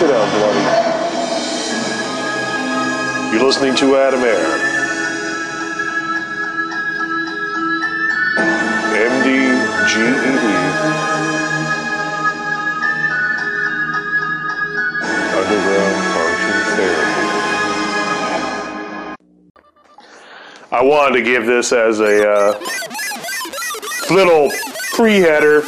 Bloody. You're listening to Adam Air. MDGED. Underground Cartoon Therapy. I wanted to give this as a uh, little pre-header.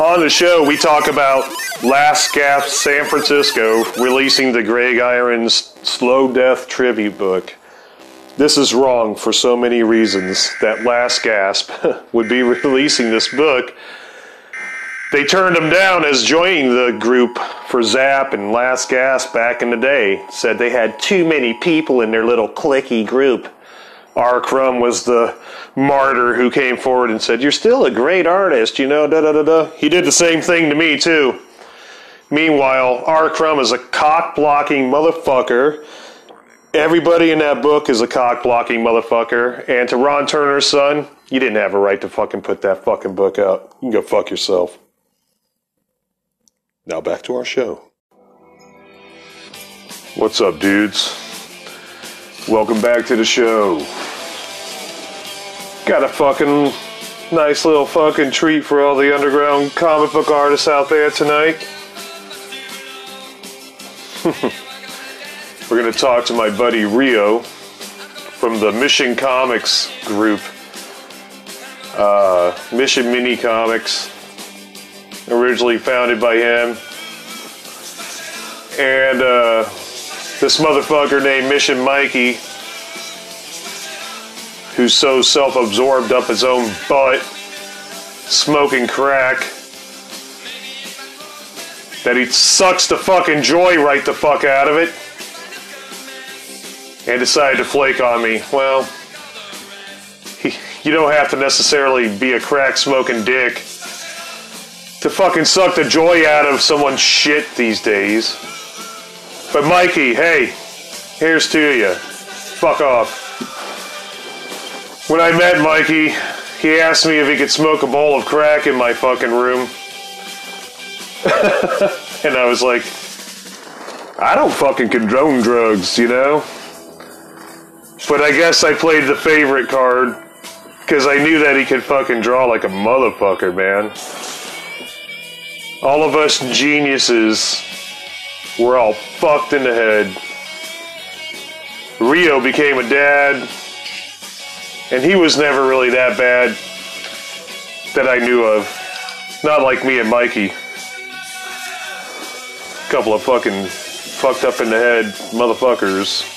On the show, we talk about Last Gasp San Francisco releasing the Greg Irons Slow Death tribute book. This is wrong for so many reasons that Last Gasp would be releasing this book. They turned him down as joining the group for Zap and Last Gasp back in the day. Said they had too many people in their little clicky group. R. Crumb was the martyr who came forward and said, You're still a great artist, you know, da da da da. He did the same thing to me, too. Meanwhile, R. Crumb is a cock blocking motherfucker. Everybody in that book is a cock blocking motherfucker. And to Ron Turner's son, you didn't have a right to fucking put that fucking book out. You can go fuck yourself. Now back to our show. What's up, dudes? Welcome back to the show. Got a fucking nice little fucking treat for all the underground comic book artists out there tonight. We're going to talk to my buddy Rio from the Mission Comics group. Uh, Mission Mini Comics, originally founded by him. And uh, this motherfucker named Mission Mikey, who's so self absorbed up his own butt, smoking crack, that he sucks the fucking joy right the fuck out of it, and decided to flake on me. Well, he, you don't have to necessarily be a crack smoking dick to fucking suck the joy out of someone's shit these days. But Mikey, hey, here's to you. Fuck off. When I met Mikey, he asked me if he could smoke a bowl of crack in my fucking room. and I was like, I don't fucking condone drugs, you know? But I guess I played the favorite card because I knew that he could fucking draw like a motherfucker, man. All of us geniuses were all fucked in the head. Rio became a dad, and he was never really that bad that I knew of. Not like me and Mikey. Couple of fucking fucked up in the head motherfuckers.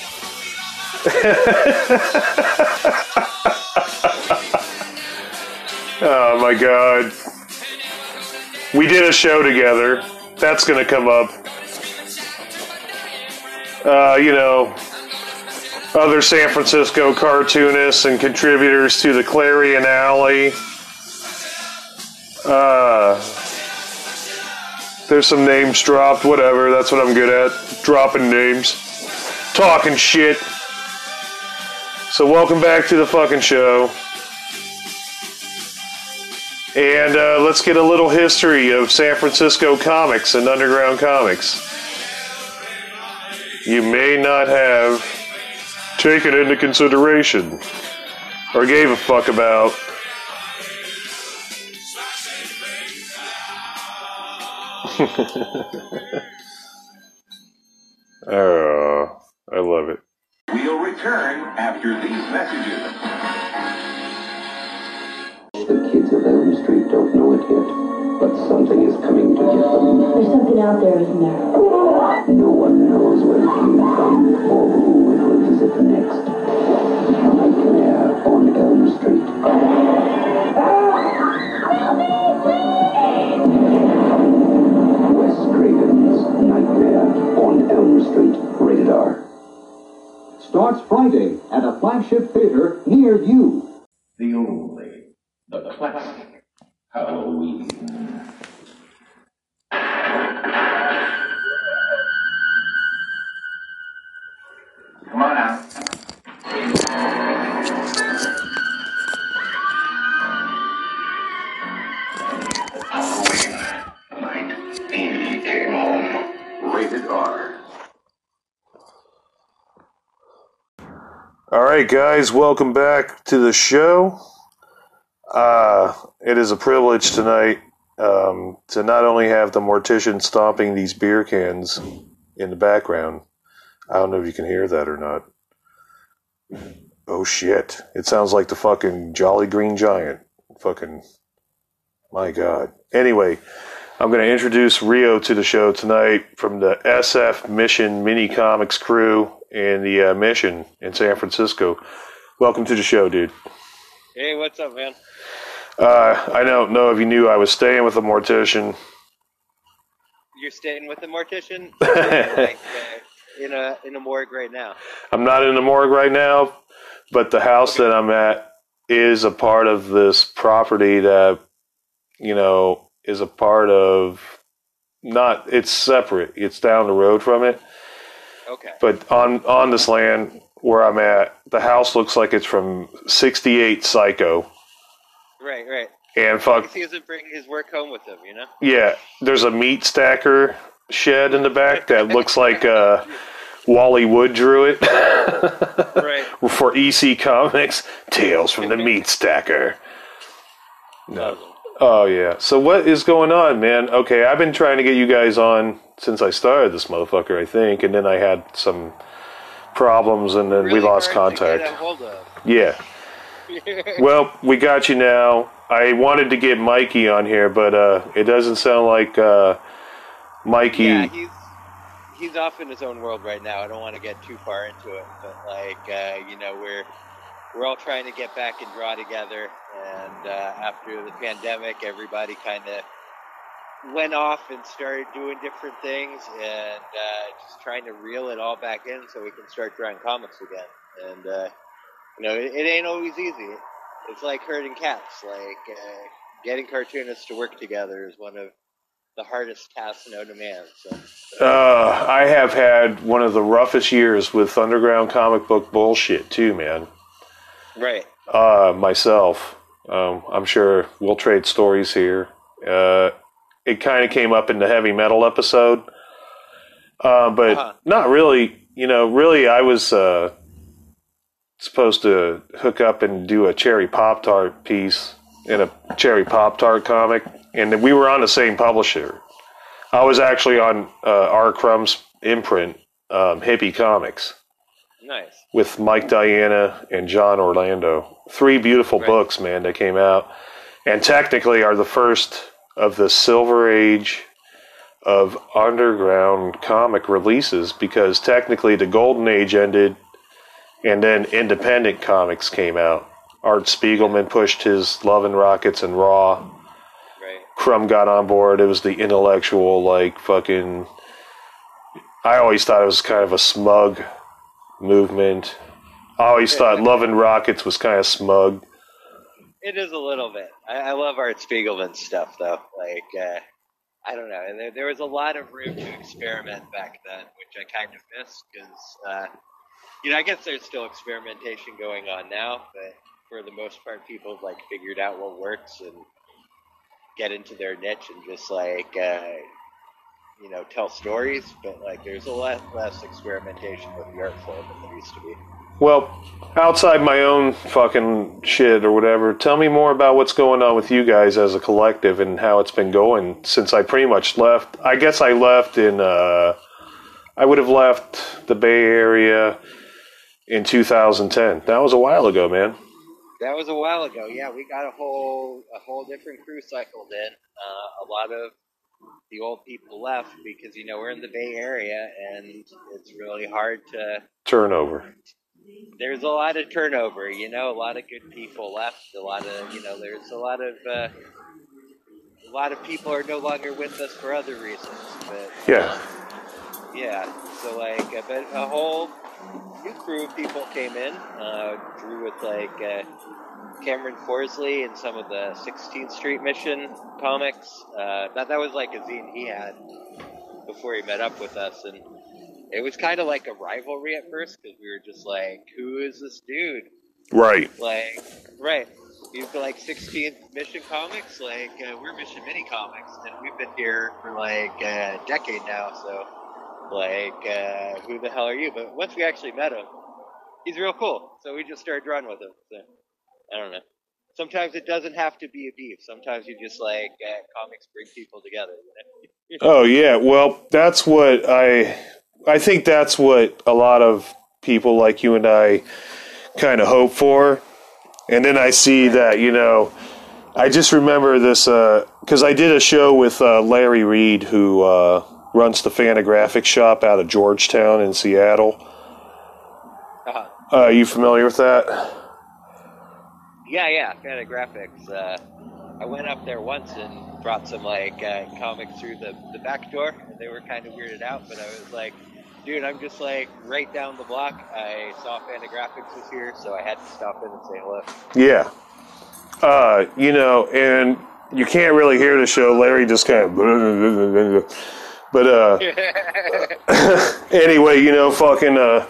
oh my god. We did a show together. That's gonna come up. Uh, you know, other San Francisco cartoonists and contributors to the Clarion Alley. Uh, there's some names dropped, whatever. That's what I'm good at. Dropping names. Talking shit. So, welcome back to the fucking show. And uh, let's get a little history of San Francisco comics and underground comics. You may not have taken into consideration or gave a fuck about. oh, I love it. We'll return after these messages. The kids of Elm Street don't know it yet, but something is coming to get them. There's something out there, isn't there? No one knows where it came from or who it will visit next. Nightmare on Elm Street. Ah! Craven's Nightmare on Elm Street. Rated R. starts Friday at a flagship theater near you. The only, the classic Halloween. Right, guys, welcome back to the show. Uh, it is a privilege tonight um, to not only have the mortician stomping these beer cans in the background. I don't know if you can hear that or not. Oh shit! It sounds like the fucking Jolly Green Giant. Fucking, my god. Anyway, I'm going to introduce Rio to the show tonight from the SF Mission Mini Comics crew in the uh, Mission in San Francisco. Welcome to the show, dude. Hey, what's up, man? Uh, I don't know if you knew I was staying with a mortician. You're staying with the mortician? like, uh, in a in a morgue right now. I'm not in the morgue right now, but the house that I'm at is a part of this property that, you know, is a part of not, it's separate. It's down the road from it. Okay. But on, on this land where I'm at, the house looks like it's from 68 Psycho. Right, right. And fuck, He doesn't bring his work home with him, you know? yeah, there's a meat stacker shed in the back that looks like uh, Wally Wood drew it. Right. for EC Comics, Tales from the Meat Stacker. No. Oh yeah. So what is going on, man? Okay, I've been trying to get you guys on since I started this motherfucker, I think, and then I had some problems, and then Really we lost contact. get a hold of. Yeah. Well, we got you now. I wanted to get Mikey on here, but uh, it doesn't sound like uh, Mikey. Yeah, he's he's off in his own world right now. I don't want to get too far into it, but like uh, you know, we're we're all trying to get back and draw together. And uh, after the pandemic, everybody kind of went off and started doing different things, and uh, just trying to reel it all back in so we can start drawing comics again. And uh, you know, it, it ain't always easy. It's like herding cats. Like uh, getting cartoonists to work together is one of the hardest tasks known to man. So. Uh, I have had one of the roughest years with underground comic book bullshit too, man. Right. Uh, myself, um, I'm sure we'll trade stories here. Uh, it kind of came up in the heavy metal episode, uh, but Uh-huh. not really. You know, really, I was uh, supposed to hook up and do a cherry pop tart piece in a cherry pop tart comic, and we were on the same publisher. I was actually on uh, R. Crumb's imprint, um, Hippie Comics Nice. with Mike Diana and John Orlando. Three beautiful Right. books, man, that came out, and technically are the first of the Silver Age of underground comic releases because technically the Golden Age ended, and then independent comics came out. Art Spiegelman pushed his Love and Rockets and Raw. Right. Crumb got on board. It was the intellectual, like fucking. I always thought it was kind of a smug movement. I always thought Love and Rockets was kind of smug. It is a little bit. I, I love Art Spiegelman stuff, though. Like, uh, I don't know. There, there was a lot of room to experiment back then, which I kind of missed because, uh, you know, I guess there's still experimentation going on now, but for the most part, people have like figured out what works and get into their niche and just like, uh, you know, tell stories. But like, there's a lot less experimentation with the art form than there used to be. Well, outside my own fucking shit or whatever, tell me more about what's going on with you guys as a collective and how it's been going since I pretty much left. I guess I left in, uh, I would have left the Bay Area in 2010. That was a while ago, man. That was a while ago. Yeah, we got a whole a whole different crew cycled in. Uh, a lot of the old people left because you know we're in the Bay Area and it's really hard to. Turnover. There's a lot of turnover. You know, a lot of good people left. A lot of you know, there's a lot of. Uh, a lot of people are no longer with us for other reasons, but Yeah. yeah. So like, uh, but a whole new crew of people came in. Uh, Drew with like uh, Cameron Forsley and some of the 16th Street Mission comics. Uh, that that was like a zine he had before he met up with us, and it was kind of like a rivalry at first because we were just like, "Who is this dude?" Right. Like, right. You've like 16th Mission Comics, like, uh, we're Mission Mini Comics, and we've been here for like a decade now, so like, uh, who the hell are you? But once we actually met him, he's real cool. So we just started drawing with him. So I don't know. Sometimes it doesn't have to be a beef. Sometimes you just like uh, comics bring people together. You know? Oh yeah, well that's what I I think that's what a lot of people like you and I kind of hope for. And then I see that, you know, I just remember this because I did a show with uh, Larry Reid, who uh, runs the Fantagraphic shop out of Georgetown in Seattle. Uh-huh. Uh, you familiar with that? Yeah, yeah, Fantagraphics. Uh, I went up there once and brought some like uh, comics through the, the back door, and they were kind of weirded out. But I was like, dude, I'm just like right down the block. I saw Fantagraphics was here, so I had to stop in and say hello. Yeah. Uh, you know, and you can't really hear the show. Larry just kind of. But uh, anyway, you know, fucking. Uh,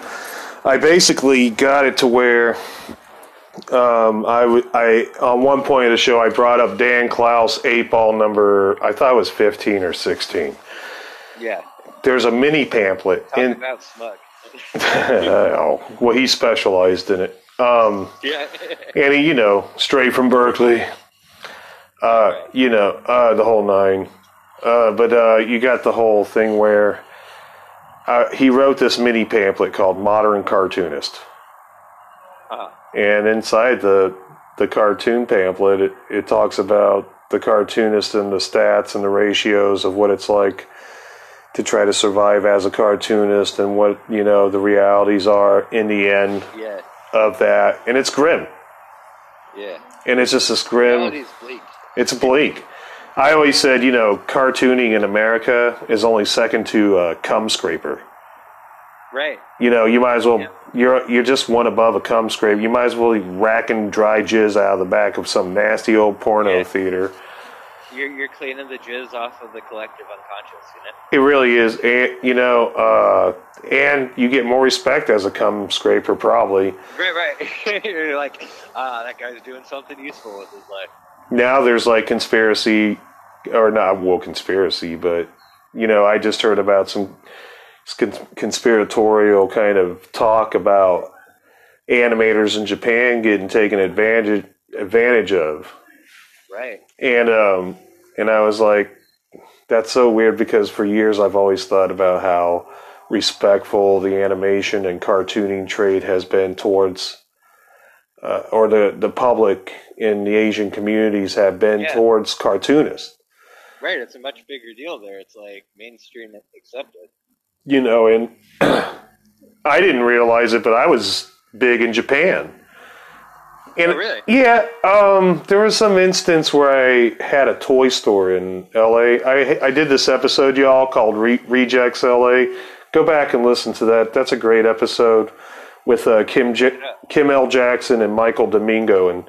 I basically got it to where um, I, w- I on one point of the show I brought up Dan Clowes eight ball number. I thought it was fifteen or sixteen. yeah, There's a mini pamphlet talking in. about smug. oh, well, he specialized in it. Um, yeah, and he, you know, straight from Berkeley. Uh, you know, uh, the whole nine. Uh, but uh, you got the whole thing where uh, he wrote this mini pamphlet called Modern Cartoonist. uh, And inside the the cartoon pamphlet, it, it talks about the cartoonist and the stats and the ratios of what it's like to try to survive as a cartoonist and what you know the realities are in the end yeah, of that. And it's grim. yeah. And it's just this grim. Bleak. It's bleak. I always said, you know, cartooning in America is only second to uh, cum scraper. Right. You know, you might as well Yeah. You're you're just one above a cum scrape. You might as well be racking dry jizz out of the back of some nasty old porno Yeah. theater. You're you're cleaning the jizz off of the collective unconscious, you know. It really is, and you know, uh, and you get more respect as a cum scraper, probably. Right, right. you're like, ah, that guy's doing something useful with his life. Now there's like conspiracy, or not well conspiracy, but you know, I just heard about some conspiratorial kind of talk about animators in Japan getting taken advantage advantage of, Right. and um, and I was like, that's so weird because for years I've always thought about how respectful the animation and cartooning trade has been towards. Uh, or the, the public in the Asian communities have been Yeah. towards cartoonists. Right. It's a much bigger deal there. It's like mainstream accepted. You know, and I didn't realize it, but I was big in Japan. And Oh, really? Yeah, um, there was some instance where I had a toy store in LA. I I did this episode, y'all, called Re- Rejects LA. Go back and listen to that. That's a great episode with uh, Kim J- Kim L. Jackson and Michael Domingo. And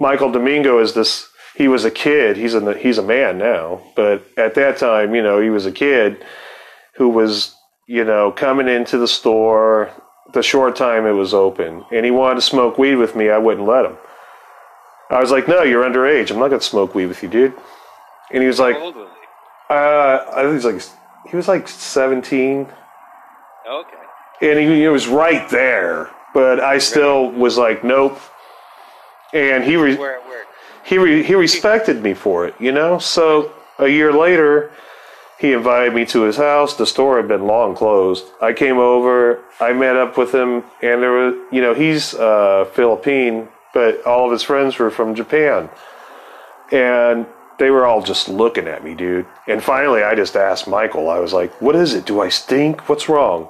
Michael Domingo is this. He was a kid. He's a he's a man now, but at that time, you know, he was a kid who was you know coming into the store the short time it was open, and he wanted to smoke weed with me. I wouldn't let him. I was like, "No, you're underage. I'm not going to smoke weed with you, dude." And he was like, How old was he? uh, I think he was like he was like 17, Okay. and he, he was right there. But I still was like, "Nope." And he re- he re- he respected me for it, you know. So a year later, he invited me to his house. The store had been long closed. I came over. I met up with him, and there was, you know, he's uh, Philippine, but all of his friends were from Japan, and they were all just looking at me, dude. And finally, I just asked Michael. I was like, "What is it? Do I stink? What's wrong?"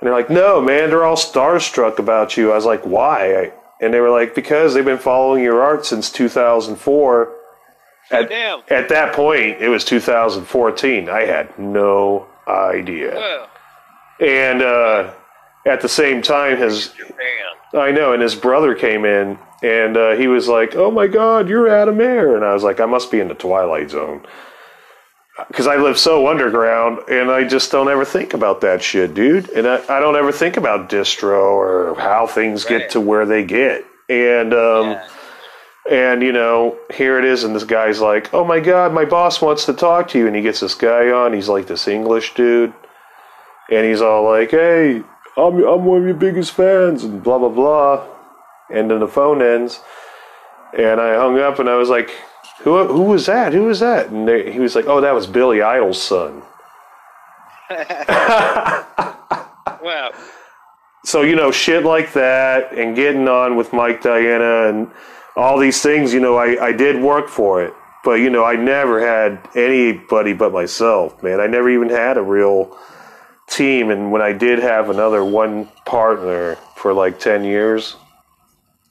And they're like, "No, man. They're all starstruck about you." I was like, "Why?" And they were like, "Because they've been following your art since 2004." At, Damn. at that point, it was 2014. I had no idea. Whoa. And uh, at the same time, his. I know, and his brother came in, and uh, he was like, "Oh my God, you're Adam Air," and I was like, "I must be in the Twilight Zone." Because I live so underground, and I just don't ever think about that shit, dude. And I, I don't ever think about distro or how things Right. get to where they get. And um, Yeah. And you know, here it is, and this guy's like, "Oh my God, my boss wants to talk to you," and he gets this guy on. He's like this English dude, and he's all like, "Hey, I'm I'm one of your biggest fans," and blah blah blah. And then the phone ends, and I hung up, and I was like, "Who who was that? Who was that?" And they, he was like, "Oh, that was Billy Idol's son." Well, so you know shit like that and getting on with mike diana and all these things you know I, I did work for it. But you know i never had anybody but myself man. I never even had a real team. And when i did have another one partner for like 10 years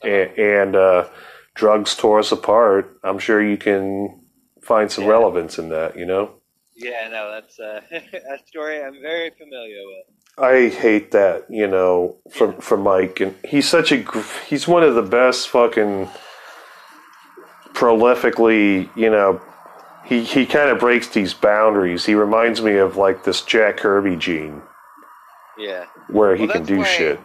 and, and uh, drugs tore us apart i'm sure you can find some Yeah. relevance in that you know? Yeah, no, that's uh, a story I'm very familiar with. I hate that, you know, from from Mike, and he's such a he's one of the best fucking prolifically, you know, he he kind of breaks these boundaries. He reminds me of like this Jack Kirby gene Yeah. where he Well, can do why- shit.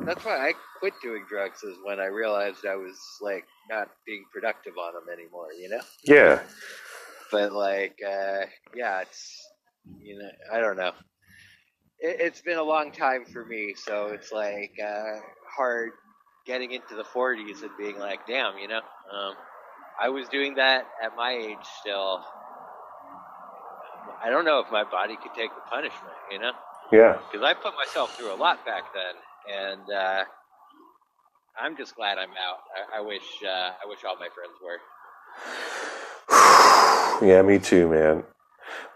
That's why I quit doing drugs is when I realized I was like not being productive on them anymore, you know? Yeah, But like, uh, yeah, it's, you know, I don't know. It, it's been a long time for me, so it's like, uh, hard getting into the 40s and being like, damn, you know, um, I was doing that at my age still. I don't know if my body could take the punishment, you know? yeah, because I put myself through a lot back then, and uh, I'm just glad I'm out. I, I wish uh, I wish all my friends were. yeah. Me too, man.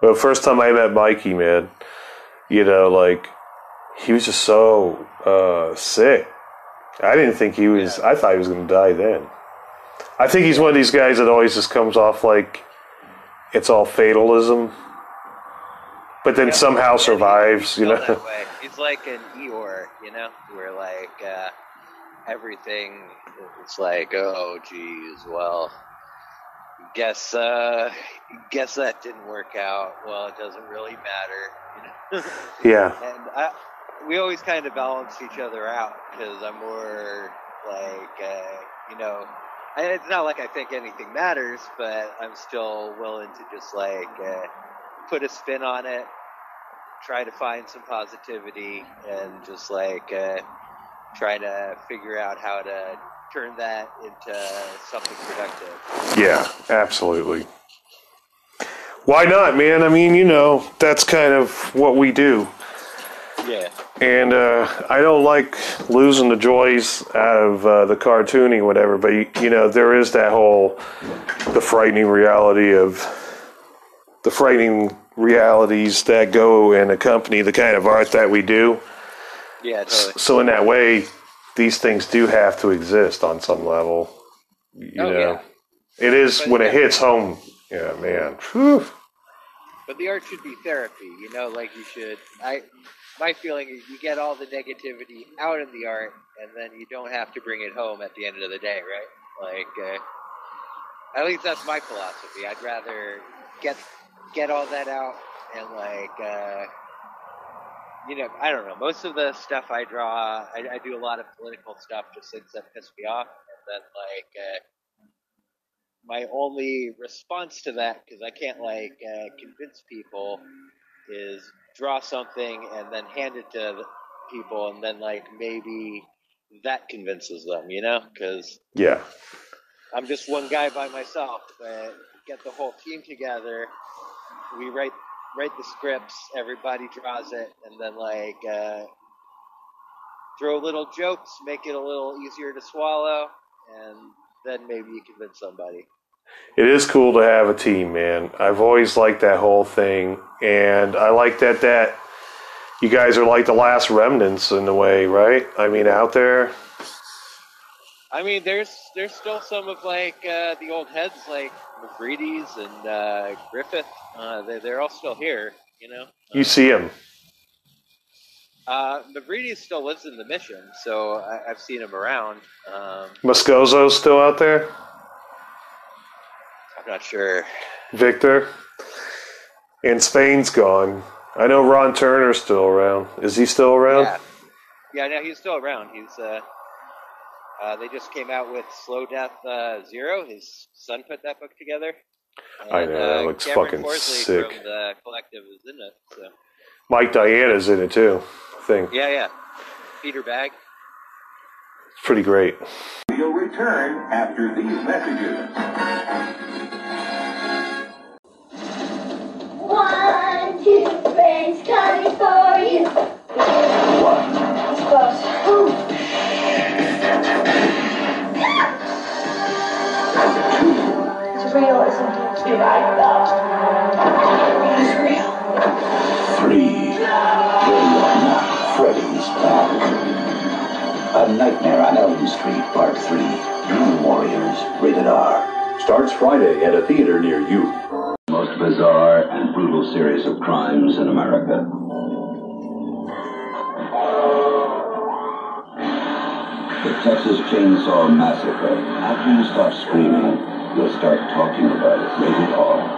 But first time I met Mikey, man, you know, like he was just so uh, sick. I didn't think he was. I thought he was going to die then. I think he's one of these guys that always just comes off like it's all fatalism, but then somehow he- survives. You know? He's like an Eeyore, you know, where like uh, everything. It's like, oh, geez, well, guess uh, guess that didn't work out. Well, it doesn't really matter. You know? Yeah, and I, we always kind of balance each other out because I'm more like, uh, you know, it's not like I think anything matters, but I'm still willing to just like uh, put a spin on it, try to find some positivity, and just like uh, try to figure out how to turn that into something productive. yeah, absolutely. Why not, man? I mean, you know, that's kind of what we do. Yeah. And uh, I don't like losing the joys out of uh, the cartooning, whatever. But you, you know, there is that whole the frightening reality of the frightening realities that go and accompany the kind of art that we do. Yeah, totally. So in that way, these things do have to exist on some level. You Oh, know, yeah. it is But when it hits home. Yeah, man. Whew. But the art should be therapy, you know, like you should. I, my feeling is you get all the negativity out in the art, and then you don't have to bring it home at the end of the day, right? Like, uh, at least that's my philosophy. I'd rather get get all that out and like, uh, you know, I don't know. Most of the stuff I draw, I, I do a lot of political stuff, just things that piss me off, and then like. Uh, my only response to that because I can't like uh, convince people is draw something and then hand it to the people and then like maybe that convinces them, you know? Because Yeah. I'm just one guy by myself, but get the whole team together. We write write the scripts, everybody draws it, and then like uh, throw little jokes, make it a little easier to swallow, and then maybe you convince somebody. It is cool to have a team, man. I've always liked that whole thing, and I like that that you guys are like the last remnants in a way, right? I mean, out there. I mean, there's there's still some of like uh, the old heads like McGreedy's and uh, Griffith. Uh, they they're all still here, you know. You see them. Uh, McGreedy still lives in the mission, so I, I've seen him around. Um, Moscoso's still out there. I'm not sure. Victor. And Spain's gone. I know Ron Turner's still around. Is he still around? Yeah, yeah, no, he's still around. He's uh, uh, they just came out with Slow Death uh, Zero. His son put that book together. I know, that uh, looks Cameron fucking Forsley sick. From the collective is in it. So Mike Diana's in it too. I think Yeah, yeah. Peter Bagge. it's pretty great. We'll return after these messages. Friends coming for you. One, It's close. It's real, isn't it? Dude, I know. It's real. three. Ready or not, Freddy's back. A Nightmare on Elm Street, Part 3. Dream Warriors, rated R. Starts Friday at a theater near you. Bizarre and brutal series of crimes in America. The Texas Chainsaw Massacre. After you stop screaming, you'll start talking about it. Rated R.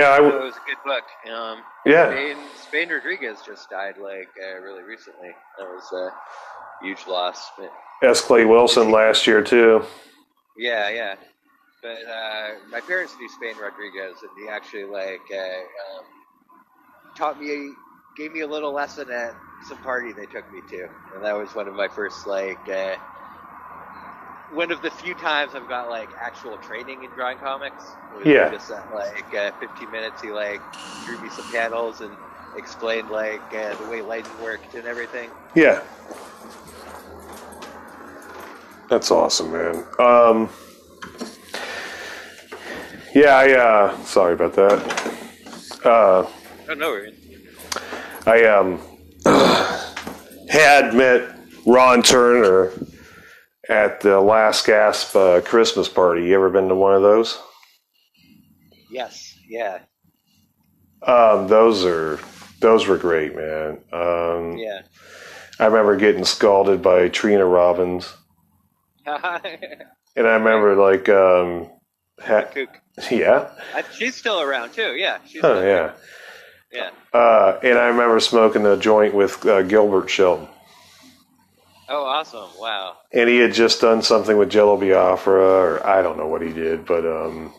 Yeah, I So it was a good book. Um, yeah. Spain, Spain Rodriguez just died like uh, really recently. That was a huge loss. But S. Clay Wilson last year too. yeah, yeah. But uh, my parents knew Spain Rodriguez, and he actually like uh, um, taught me, gave me a little lesson at some party they took me to, and that was one of my first like. One of the few times I've got like actual training in drawing comics. Was Yeah. Just at, like uh, 15 minutes, he like drew me some panels and explained like uh, the way lighting worked and everything. Yeah. That's awesome, man. Um, yeah, I, uh, sorry about that. Uh, Oh no, worries. I, um, had met Ron Turner at the Last Gasp uh, Christmas party. You ever been to one of those? yes, yeah, Um, those are, those were great, man. Um, yeah. I remember getting scalded by Trina Robbins. And I remember, like, um, ha- yeah, I, she's still around too. Yeah, she's oh, still yeah. yeah. Uh, and I remember smoking a joint with uh, Gilbert Shelton. Oh, awesome! Wow. And he had just done something with Jello Biafra, or I don't know what he did, but um,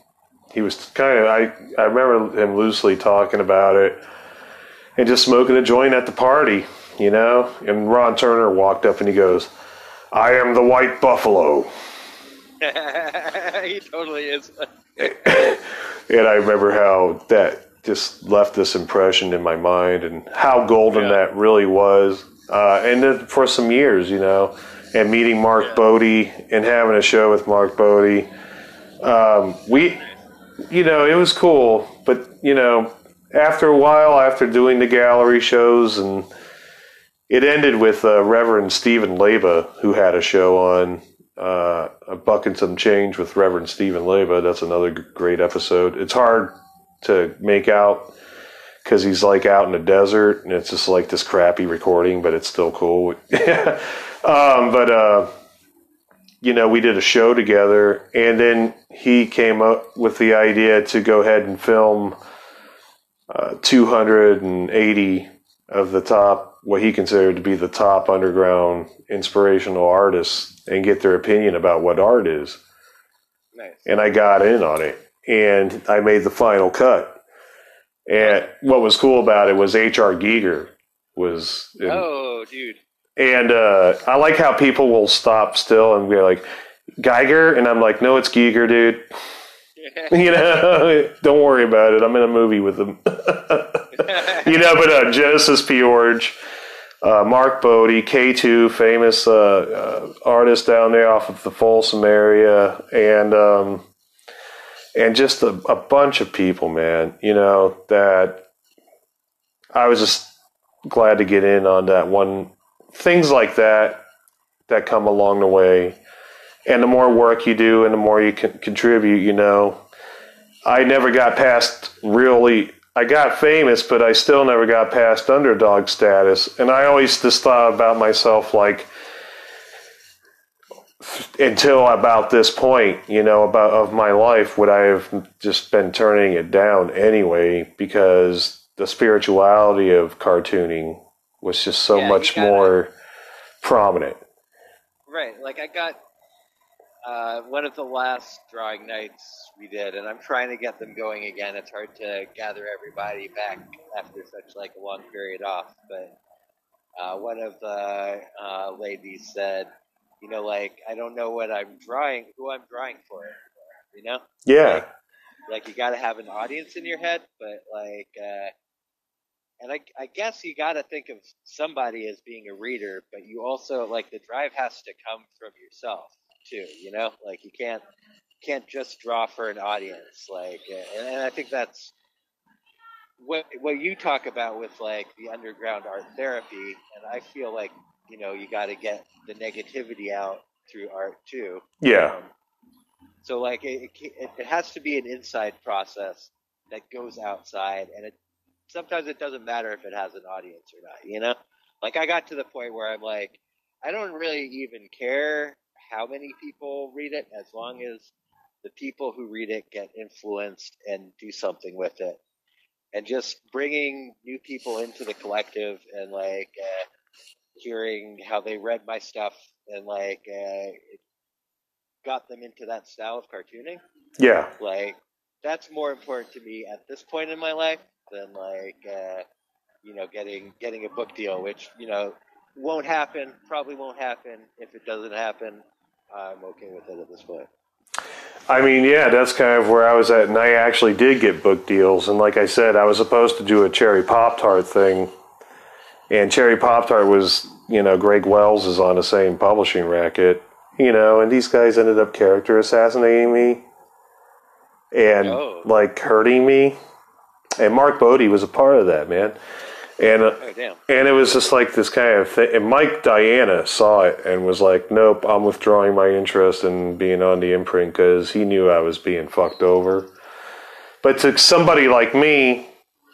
he was kind of, I, I remember him loosely talking about it and just smoking a joint at the party, you know? And Ron Turner walked up and he goes, I am the white buffalo. he totally is. And I remember how that just left this impression in my mind and how golden Yeah. that really was. Uh, and then for some years, you know, and meeting Mark Yeah. Bode and having a show with Mark Bode. Um, we, you know, it was cool, but, you know, after a while, after doing the gallery shows, and it ended with uh, Reverend Stephen Leba, who had a show on uh, a buck and some change with Reverend Stephen Leba. That's another great episode. It's hard to make out because he's like out in the desert and it's just like this crappy recording, but it's still cool. um, but uh, you know, we did a show together, and then he came up with the idea to go ahead and film uh, 280 of the top, what he considered to be the top underground inspirational artists, and get their opinion about what art is. Nice. And I got in on it, and I made the final cut. And what was cool about it was H.R. Giger was in, Oh, dude. and uh, I like how people will stop still and be like, Geiger? And I'm like, no, it's Giger, dude. You know, don't worry about it. I'm in a movie with them. you know, but uh, Genesis George, uh, Mark Bode, K2, famous uh, uh, artist down there off of the Folsom area, and um, and just a, a bunch of people, man. You know that I was just glad to get in on that one. Things like that that come along the way, and the more work you do, and the more you can contribute, you know. I never got past really. I got famous, but I still never got past underdog status. And I always just thought about myself like until about this point, you know, about of my life, would I have just been turning it down anyway because the spirituality of cartooning was just so Yeah, much more prominent. Right. Like I got uh, one of the last drawing nights we did, and I'm trying to get them going again. It's hard to gather everybody back after such like a long period off. But uh, one of the uh, ladies said, you know, like I don't know what I'm drawing, who I'm drawing for. You know, Yeah. like you got to have an audience in your head, but like, uh, and I, I guess you got to think of somebody as being a reader, but you also like the drive has to come from yourself too. You know, like you can't can't just draw for an audience. Like, and, and I think that's what what you talk about with like the underground art therapy, and I feel like you know you got to get the negativity out through art too. Yeah. Um, so like it, it, it has to be an inside process that goes outside, and it sometimes it doesn't matter if it has an audience or not. You know, like I got to the point where I'm like, I don't really even care how many people read it, as long as the people who read it get influenced and do something with it. And just bringing new people into the collective and like uh, hearing how they read my stuff and like uh, it got them into that style of cartooning. Yeah. Like that's more important to me at this point in my life than like uh, you know getting getting a book deal, which you know won't happen. Probably won't happen. If it doesn't happen, I'm okay with it at this point. I mean, yeah, that's kind of where I was at, and I actually did get book deals. And like I said, I was supposed to do a Cherry Pop Tart thing, and Cherry Pop Tart was, you know, Greg Wells is on the same publishing racket, you know, and these guys ended up character assassinating me and Oh. like hurting me. And Mark Bode was a part of that, man. And uh, Oh and it was just like this kind of thing. And Mike Diana saw it and was like, "Nope, I'm withdrawing my interest in being on the imprint because he knew I was being fucked over." But to somebody like me,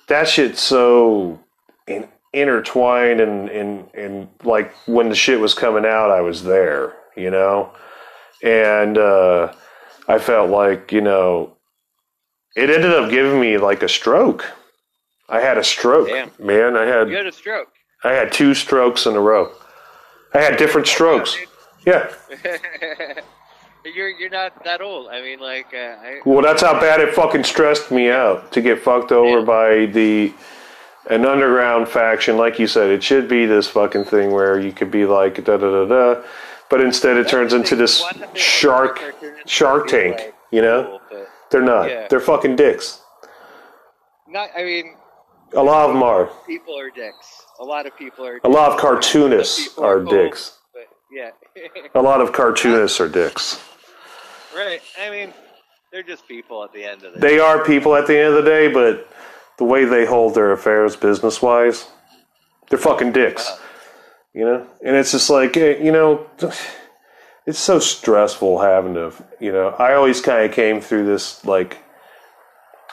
that shit's so in, intertwined and, and and like when the shit was coming out, I was there, you know, and uh, I felt like you know, it ended up giving me like a stroke. I had a stroke, Damn. man. I had You had a stroke. I had two strokes in a row. I had different strokes. Yeah. you're you're not that old. I mean, like uh, I, Well, that's how bad it fucking stressed me out to get fucked over Yeah. by the an underground faction. Like you said, it should be this fucking thing where you could be like da da da da, but instead it turns into this One of the shark Shark Tank. You know, they're not. They're fucking dicks. not. I mean, A lot of them are. people are dicks. A lot of people are. A lot of cartoonists are dicks. Yeah, A lot of cartoonists are dicks. right. I mean, they're just people at the end of the They are people at the end of the day, but the way they hold their affairs business wise, they're fucking dicks. You know? And it's just like, eh, you know, it's so stressful having to, you know, I always kind of came through this like,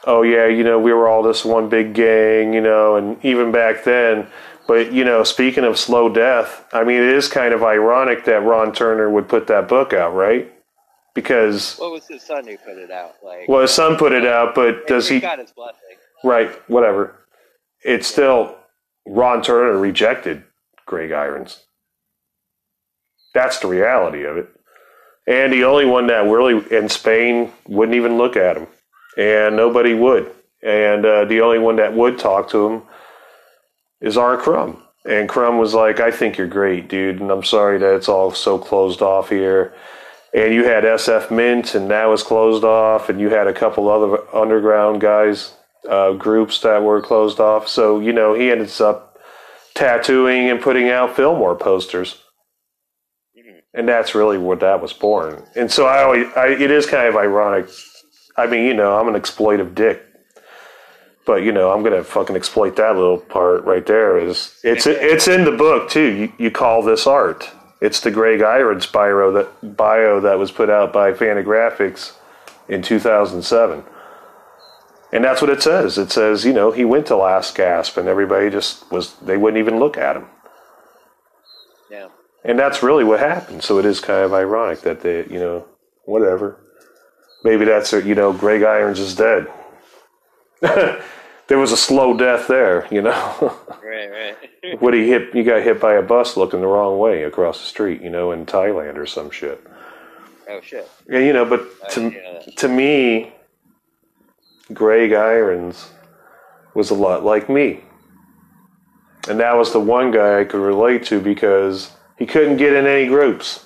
oh yeah, you know, we were all this one big gang, you know, and even back then, but you know, speaking of slow death, I mean, it is kind of ironic that Ron Turner would put that book out, right? Because, What was his son who put it out? Like, well, his son put it out, but does he? got his blessing? Right, whatever. It's still Ron Turner rejected Greg Irons. That's the reality of it. And the only one that really in Spain wouldn't even look at him, and nobody would. And uh, the only one that would talk to him is R. Crumb. And Crumb was like, "I think you're great, dude, and I'm sorry that it's all so closed off here." And you had SF Mint, and that was closed off, and you had a couple other underground guys uh, groups that were closed off. So you know, he ends up tattooing and putting out Fillmore posters, and that's really what that was born. And so I always, I, it is kind of ironic. I mean, you know, I'm an exploitive dick. But you know, I'm gonna fucking exploit that little part right there. Is it's it's in the book too. You, you call this art. It's the Greg Irons bio that bio that was put out by Fantagraphics in 2007, and that's what it says. It says you know he went to Last Gasp, and everybody just was they wouldn't even look at him, Yeah. and that's really what happened. So it is kind of ironic that they you know whatever. Maybe that's. You know, Greg Irons is dead. there was a slow death there, you know. Right, right. what he hit? You got hit by a bus looking the wrong way across the street, you know, in Thailand or some shit. oh shit. Yeah, you know, but I to didn't hear that. to me, Greg Irons was a lot like me, and that was the one guy I could relate to because he couldn't get in any groups,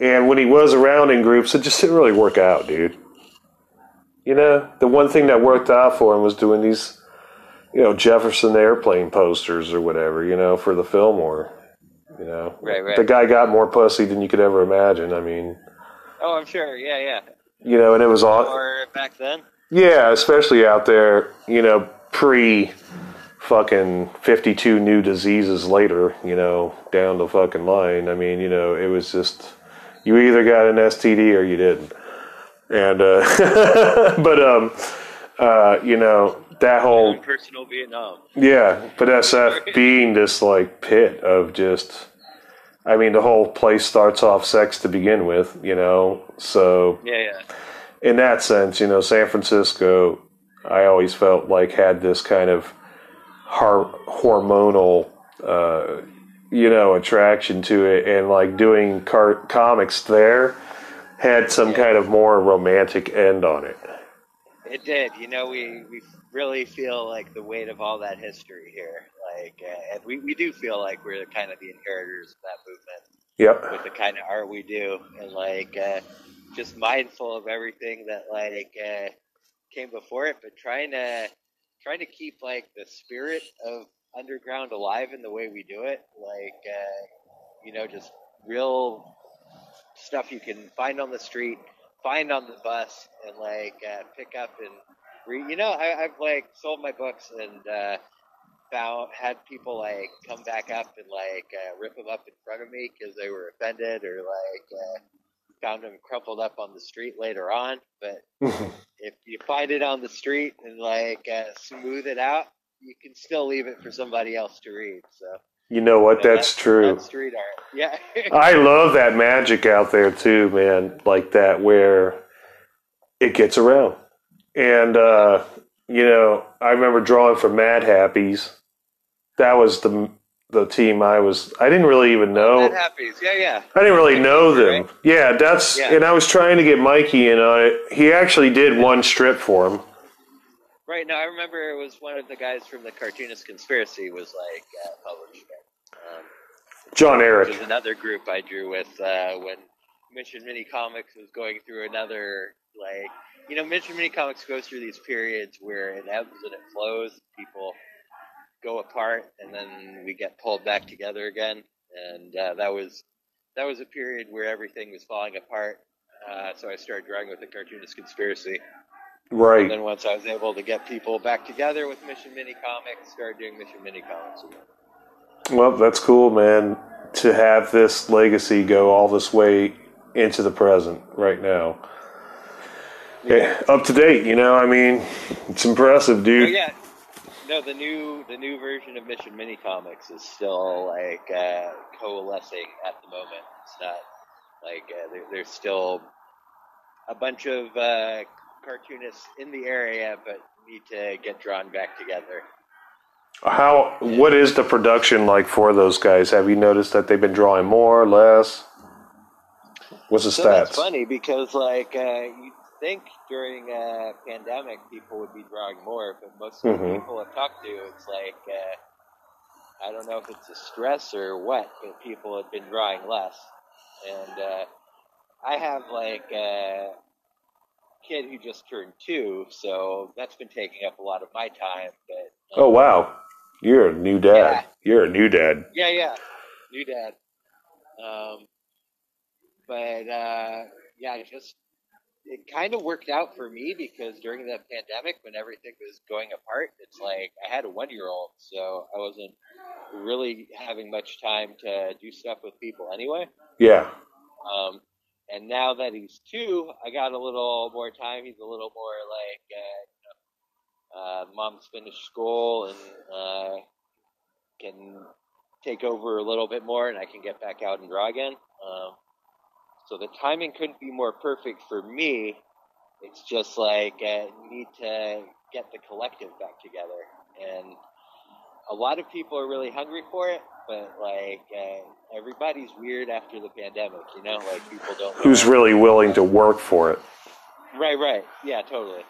and when he was around in groups, it just didn't really work out, dude. You know, the one thing that worked out for him was doing these, you know, Jefferson Airplane posters or whatever, you know, for the Fillmore. You know, Right, right. the guy got more pussy than you could ever imagine. I mean, Oh, I'm sure. Yeah, yeah. you know, and it was all, Or back then. Yeah, especially out there, you know, pre fucking 52 new diseases later, you know, down the fucking line. I mean, you know, it was just, you either got an STD or you didn't. And, uh, but, um, uh, you know, that whole, Personal Vietnam. yeah, but SF being this like pit of just, I mean, the whole place starts off sex to begin with, you know, so Yeah, yeah. In that sense, you know, San Francisco, I always felt like had this kind of har- hormonal, uh, you know, attraction to it, and like doing car- comics there had some kind of more romantic end on it. It did. You know, we, we really feel like the weight of all that history here. Like, uh, and we, we do feel like we're kind of the inheritors of that movement Yep. with the kind of art we do, and like uh, just mindful of everything that like uh, came before it, but trying to trying to keep like the spirit of underground alive in the way we do it. Like, uh, you know, just real stuff you can find on the street, find on the bus, and like uh, pick up and read. You know, I, I've like sold my books and uh, found had people like come back up and like uh, rip them up in front of me because they were offended or like uh, found them crumpled up on the street later on. But if you find it on the street and like uh, smooth it out, you can still leave it for somebody else to read. So You know what? you know, That's true. That's street art. Yeah. I love that magic out there too, man. Like that where it gets around. And uh, you know, I remember drawing for Mad Happies. That was the the team I was. I didn't really even know. Mad Happies. Yeah, yeah. I didn't really know them. Right? Yeah, that's. Yeah. And I was trying to get Mikey in on it. He actually did one strip for him. Right now, I remember it was one of the guys from the Cartoonist Conspiracy was like uh, published. Um, John Eric. was another group I drew with uh, when Mission Mini Comics was going through another like you know Mission Mini Comics goes through these periods where it ebbs and it flows. People go apart and then we get pulled back together again, and uh, that was that was a period where everything was falling apart. Uh, so I started drawing with the Cartoonist Conspiracy. Right. And then once I was able to get people back together with Mission Mini Comics, started doing Mission Mini Comics again. Well, that's cool, man. To have this legacy go all this way into the present right now. Yeah, up to date, you know. I mean, it's impressive, Oh dude. yeah, no, the new the new version of Mission Mini Comics is still like uh, coalescing at the moment. It's not like uh, there, there's still a bunch of uh, cartoonists in the area, but need to get drawn back together. How? What is the production like for those guys? Have you noticed that they've been drawing more, or less? What's the So stats? that's funny because like uh, you'd think during a pandemic people would be drawing more, but most of the Mhm. people I've talked to, it's like uh, I don't know if it's a stress or what, but people have been drawing less, and uh, I have like a kid who just turned two, so that's been taking up a lot of my time. But Oh wow, you're a new dad. Yeah. You're a new dad. yeah, yeah, new dad. Um, but uh, yeah, just it kind of worked out for me because during the pandemic, when everything was going apart, it's like I had a one year old, so I wasn't really having much time to do stuff with people anyway. Yeah. Um, and now that he's two, I got a little more time. He's a little more like, uh, you know, uh, mom's finished school and uh, can take over a little bit more, and I can get back out and draw again. Um, so the timing couldn't be more perfect for me. It's just like uh, need to get the collective back together, and a lot of people are really hungry for it. But like uh, everybody's weird after the pandemic, you know, like people don't. Who's really willing to work for it? Right, right, yeah, totally.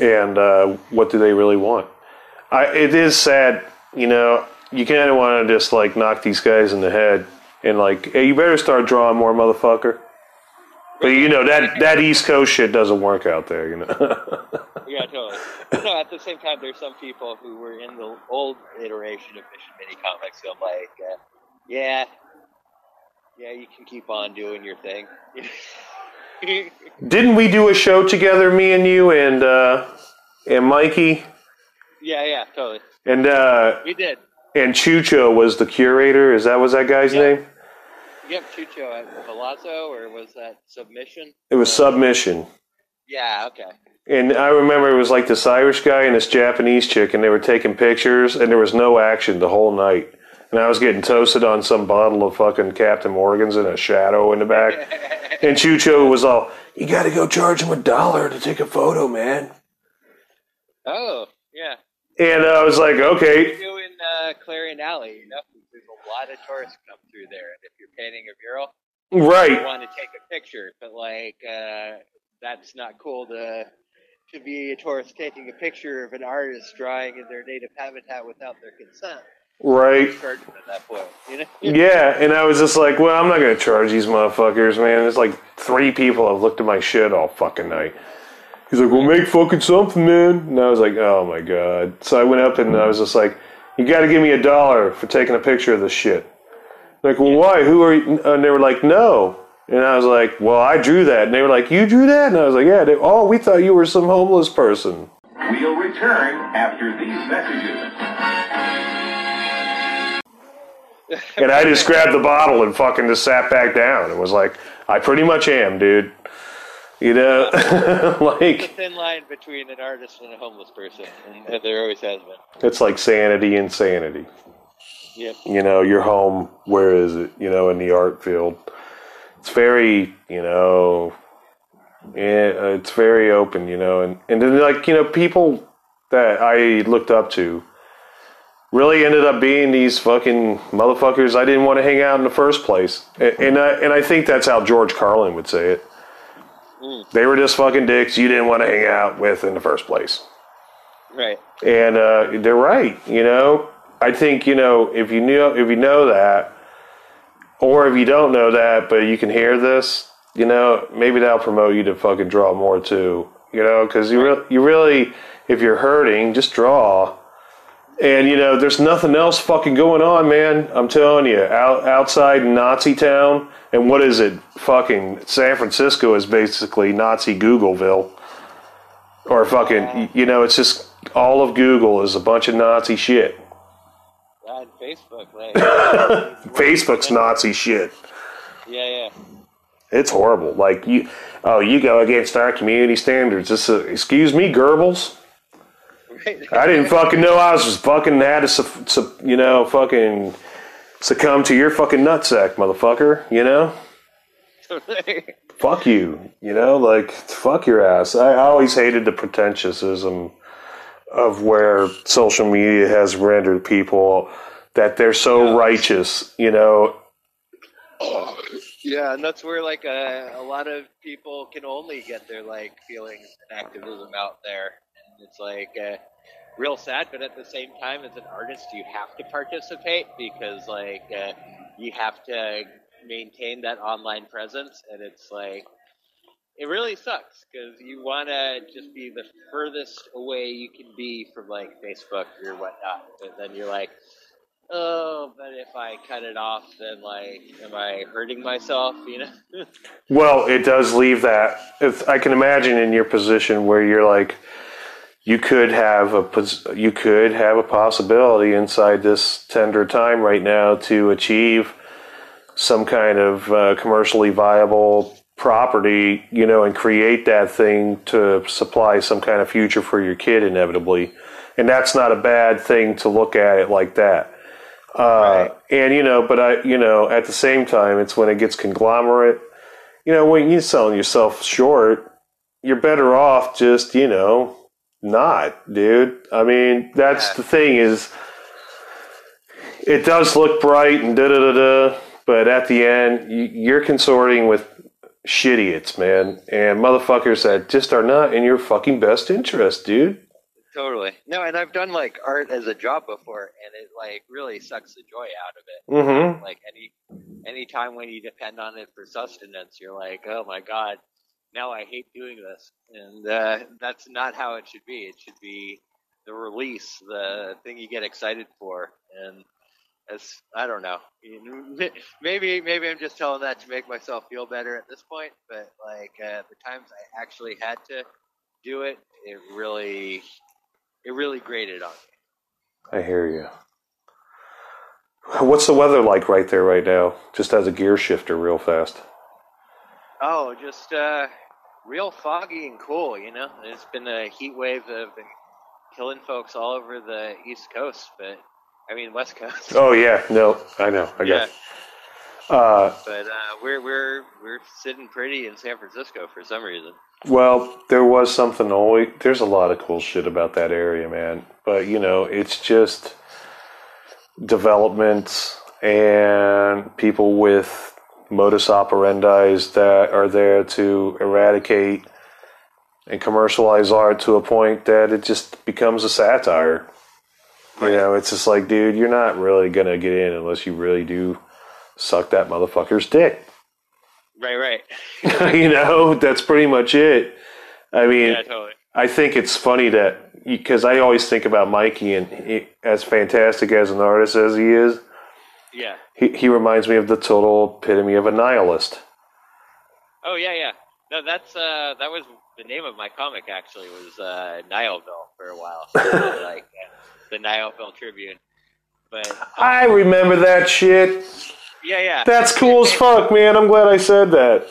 and uh, what do they really want? I, it is sad, you know. You kind of want to just like knock these guys in the head and like, hey, you better start drawing more, motherfucker. But you know that that East Coast shit doesn't work out there, you know. Yeah, totally. But no, at the same time, there's some people who were in the old iteration of Mission Mini Comics who I'm like, uh, yeah, yeah, you can keep on doing your thing. Didn't we do a show together, me and you and uh, and Mikey yeah, yeah, totally. and uh, We did. and Chucho was the curator? Is that was that guy's Yeah. name? Yep, Chucho at Palazzo, or was that Submission? It was Submission. Yeah, okay. And I remember it was like this Irish guy and this Japanese chick, and they were taking pictures, and there was no action the whole night. And I was getting toasted on some bottle of fucking Captain Morgan's in a shadow in the back. and Chucho was all, "You got to go charge him a dollar to take a photo, man." Oh, yeah. And I was like, "Okay." You in uh, Clarion Alley, you know, there's a lot of tourists through there, and if you're painting a mural, you Right. want to take a picture, but like uh, that's not cool to to be a tourist taking a picture of an artist drawing in their native habitat without their consent. Right. At that point, you know. Yeah, and I was just like, well, I'm not going to charge these motherfuckers, man. There's like three people have looked at my shit all fucking night. He's like, well, make fucking something, man. And I was like, oh my god. So I went up and I was just like, you got to give me a dollar for taking a picture of this shit. Like, well, why? Who are you? Uh, and they were like, no. And I was like, well, I drew that. And they were like, you drew that? And I was like, yeah. They, oh, we thought you were some homeless person. We'll return after these messages. And I just grabbed the bottle and fucking just sat back down and was like, I pretty much am, dude. You know, There's a like thin line between an artist and a homeless person, and there always has been. it's like sanity, and insanity. Yep. You know, you're home. Where is it? You know, in the art field, it's very, you know, it's very open. You know, and and then like you know, people that I looked up to really ended up being these fucking motherfuckers I didn't want to hang out in the first place. And, and I and I think that's how George Carlin would say it. They were just fucking dicks you didn't want to hang out with in the first place. Right. And uh, they're right, you know. I think you know if you know if you know that, or if you don't know that, but you can hear this, you know, maybe that'll promote you to fucking draw more too, you know, because you re- you really, if you're hurting, just draw. And you know, there's nothing else fucking going on, man. I'm telling you, out outside Nazi town, and what is it? Fucking San Francisco is basically Nazi Googleville, or fucking, you know, it's just all of Google is a bunch of Nazi shit. Facebook, like Facebook's Nazi shit. yeah, yeah. It's horrible. Like you, oh, you go against our community standards. This, is, excuse me, Goebbels. I didn't fucking know I was just fucking had to, su- su- you know, fucking succumb to your fucking nutsack, motherfucker. You know, fuck you. You know, like fuck your ass. I always hated the pretentiousism of where social media has rendered people that they're so righteous. You know, Yeah, and that's where like a, a lot of people can only get their like feelings and activism out there, and it's like uh, real sad. But at the same time, as an artist, you have to participate because like uh, you have to maintain that online presence, and it's like it really sucks because you want to just be the furthest away you can be from like Facebook or whatnot. And then you're like, oh, but if I cut it off, then like, am I hurting myself? You know? Well, it does leave that. If I can imagine in your position where you're like, you could have a you could have a possibility inside this tender time right now to achieve some kind of uh, commercially viable property, you know, and create that thing to supply some kind of future for your kid inevitably. And that's not a bad thing to look at it like that. Uh, And you know, but I, you know, at the same time, it's when it gets conglomerate. You know, when you're selling yourself short, you're better off just, you know, not, dude. I mean, that's Yeah. the thing is, it does look bright and da da da da, but at the end, you're consorting with shitiots, man, and motherfuckers that just are not in your fucking best interest, dude. totally. No, and I've done like art as a job before, and it like really sucks the joy out of it. Mm-hmm. Like any any time when you depend on it for sustenance, you're like, oh my god, now I hate doing this, and uh, that's not how it should be. It should be the release, the thing you get excited for, and as I don't know, maybe maybe I'm just telling that to make myself feel better at this point, but like uh, the times I actually had to do it, it really it really grated on me. I hear you. What's the weather like right there right now? Just as a gear shifter, real fast. Oh, just uh, real foggy and cool, you know. it's been a heat wave that have been killing folks all over the East Coast, but I mean West Coast. Oh yeah, no, I know. I yeah. Uh, but uh, we're we're we're sitting pretty in San Francisco for some reason. well, there was something always. There's a lot of cool shit about that area, man. But you know, it's just development and people with modus operandi that are there to eradicate and commercialize art to a point that it just becomes a satire. You know, it's just like, dude, you're not really gonna get in unless you really do suck that motherfucker's dick. Right, right. you know, that's pretty much it. I mean, Yeah, totally. I think it's funny that because I always think about Mikey and he, as fantastic as an artist as he is, Yeah. he, he reminds me of the total epitome of a nihilist. Oh yeah, yeah. No, that's uh, that was the name of my comic. Actually, was uh, Nileville for a while, like uh, the Nileville Tribune. But I remember that shit. yeah, yeah. That's cool as fuck, man. I'm glad I said that.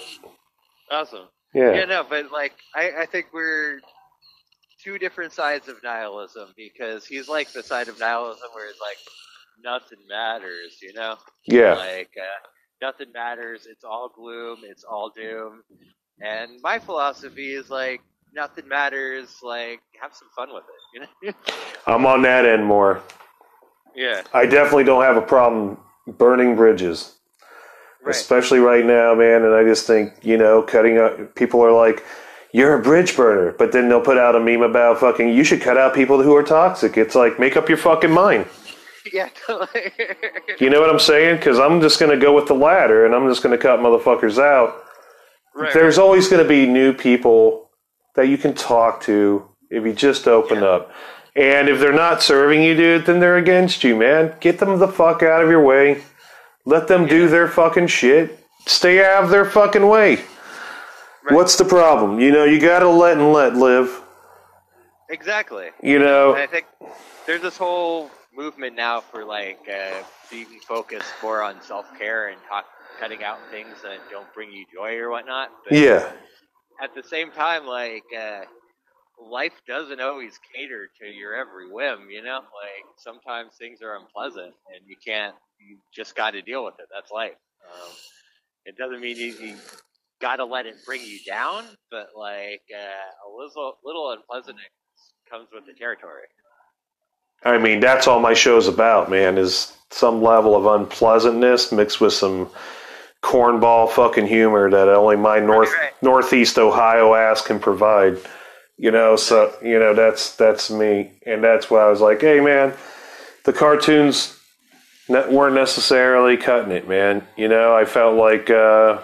Awesome. Yeah. Yeah, no, but like I, I think we're two different sides of nihilism because he's like the side of nihilism where it's like nothing matters, you know? Yeah. Like uh, nothing matters, it's all gloom, it's all doom. And my philosophy is like nothing matters, like have some fun with it, you know? I'm on that end more. yeah. I definitely don't have a problem burning bridges. Right. especially right now, man. And I just think, you know, cutting out people are like, you're a bridge burner, but then they'll put out a meme about fucking, you should cut out people who are toxic. It's like, make up your fucking mind. Yeah, totally. You know what I'm saying? Because I'm just going to go with the latter and I'm just going to cut motherfuckers out. right, There's always going to be new people that you can talk to if you just open Yeah. up. And if they're not serving you, dude, then they're against you, man. Get them the fuck out of your way. Let them do their fucking shit. Stay out of their fucking way. Right. What's the problem? You know, you gotta let and let live. exactly. You know, And I think there's this whole movement now for like uh, being focused more on self care and talk, cutting out things that don't bring you joy or whatnot. But yeah, at the same time, like uh, life doesn't always cater to your every whim. You know, like sometimes things are unpleasant and you can't. You just got to deal with it. That's life. Um, it doesn't mean you, you got to let it bring you down, but like uh, a little little unpleasantness comes with the territory. I mean, that's all my show's about, man, is some level of unpleasantness mixed with some cornball fucking humor that only my north right. northeast Ohio ass can provide. You know, so you know that's that's me, and that's why I was like, hey, man, the cartoons weren't necessarily cutting it, man. You know, I felt like uh,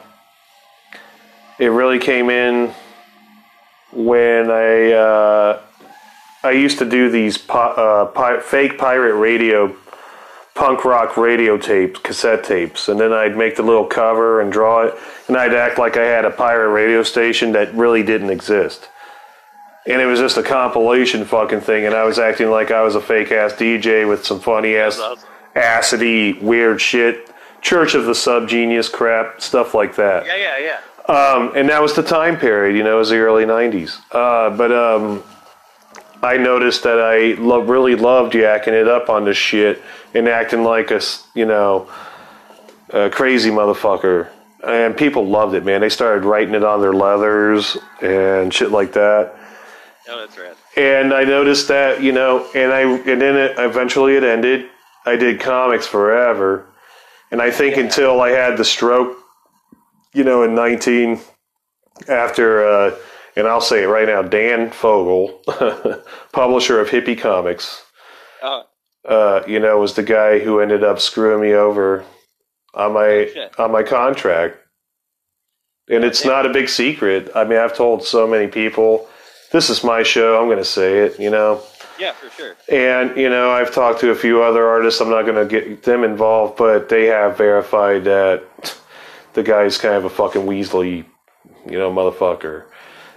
it really came in when I uh, I used to do these pi- uh, pi- fake pirate radio, punk rock radio tapes, cassette tapes, and then I'd make the little cover and draw it, and I'd act like I had a pirate radio station that really didn't exist. And it was just a compilation fucking thing, and I was acting like I was a fake ass DJ with some funny ass, acidy, weird shit, Church of the Subgenius crap, stuff like that. Yeah, yeah, yeah. Um, and that was the time period, you know, it was the early 90s. Uh, but um, I noticed that I lo- really loved yakking it up on this shit and acting like a, you know, a crazy motherfucker. And people loved it, man. They started writing it on their leathers and shit like that. Oh, that's rad. And I noticed that, you know, and I and then it, eventually it ended. I did comics forever, and I think until I had the stroke, you know, in nineteen, after, uh, and I'll say it right now, Dan Fogel, publisher of Hippie Comics, Oh, uh, you know, was the guy who ended up screwing me over on my shit. on my contract. And it's not a big secret. I mean, I've told so many people, this is my show. I'm going to say it. You know, yeah, for sure. and you know, I've talked to a few other artists. I'm not going to get them involved, but they have verified that the guy's kind of a fucking Weasley, you know, motherfucker.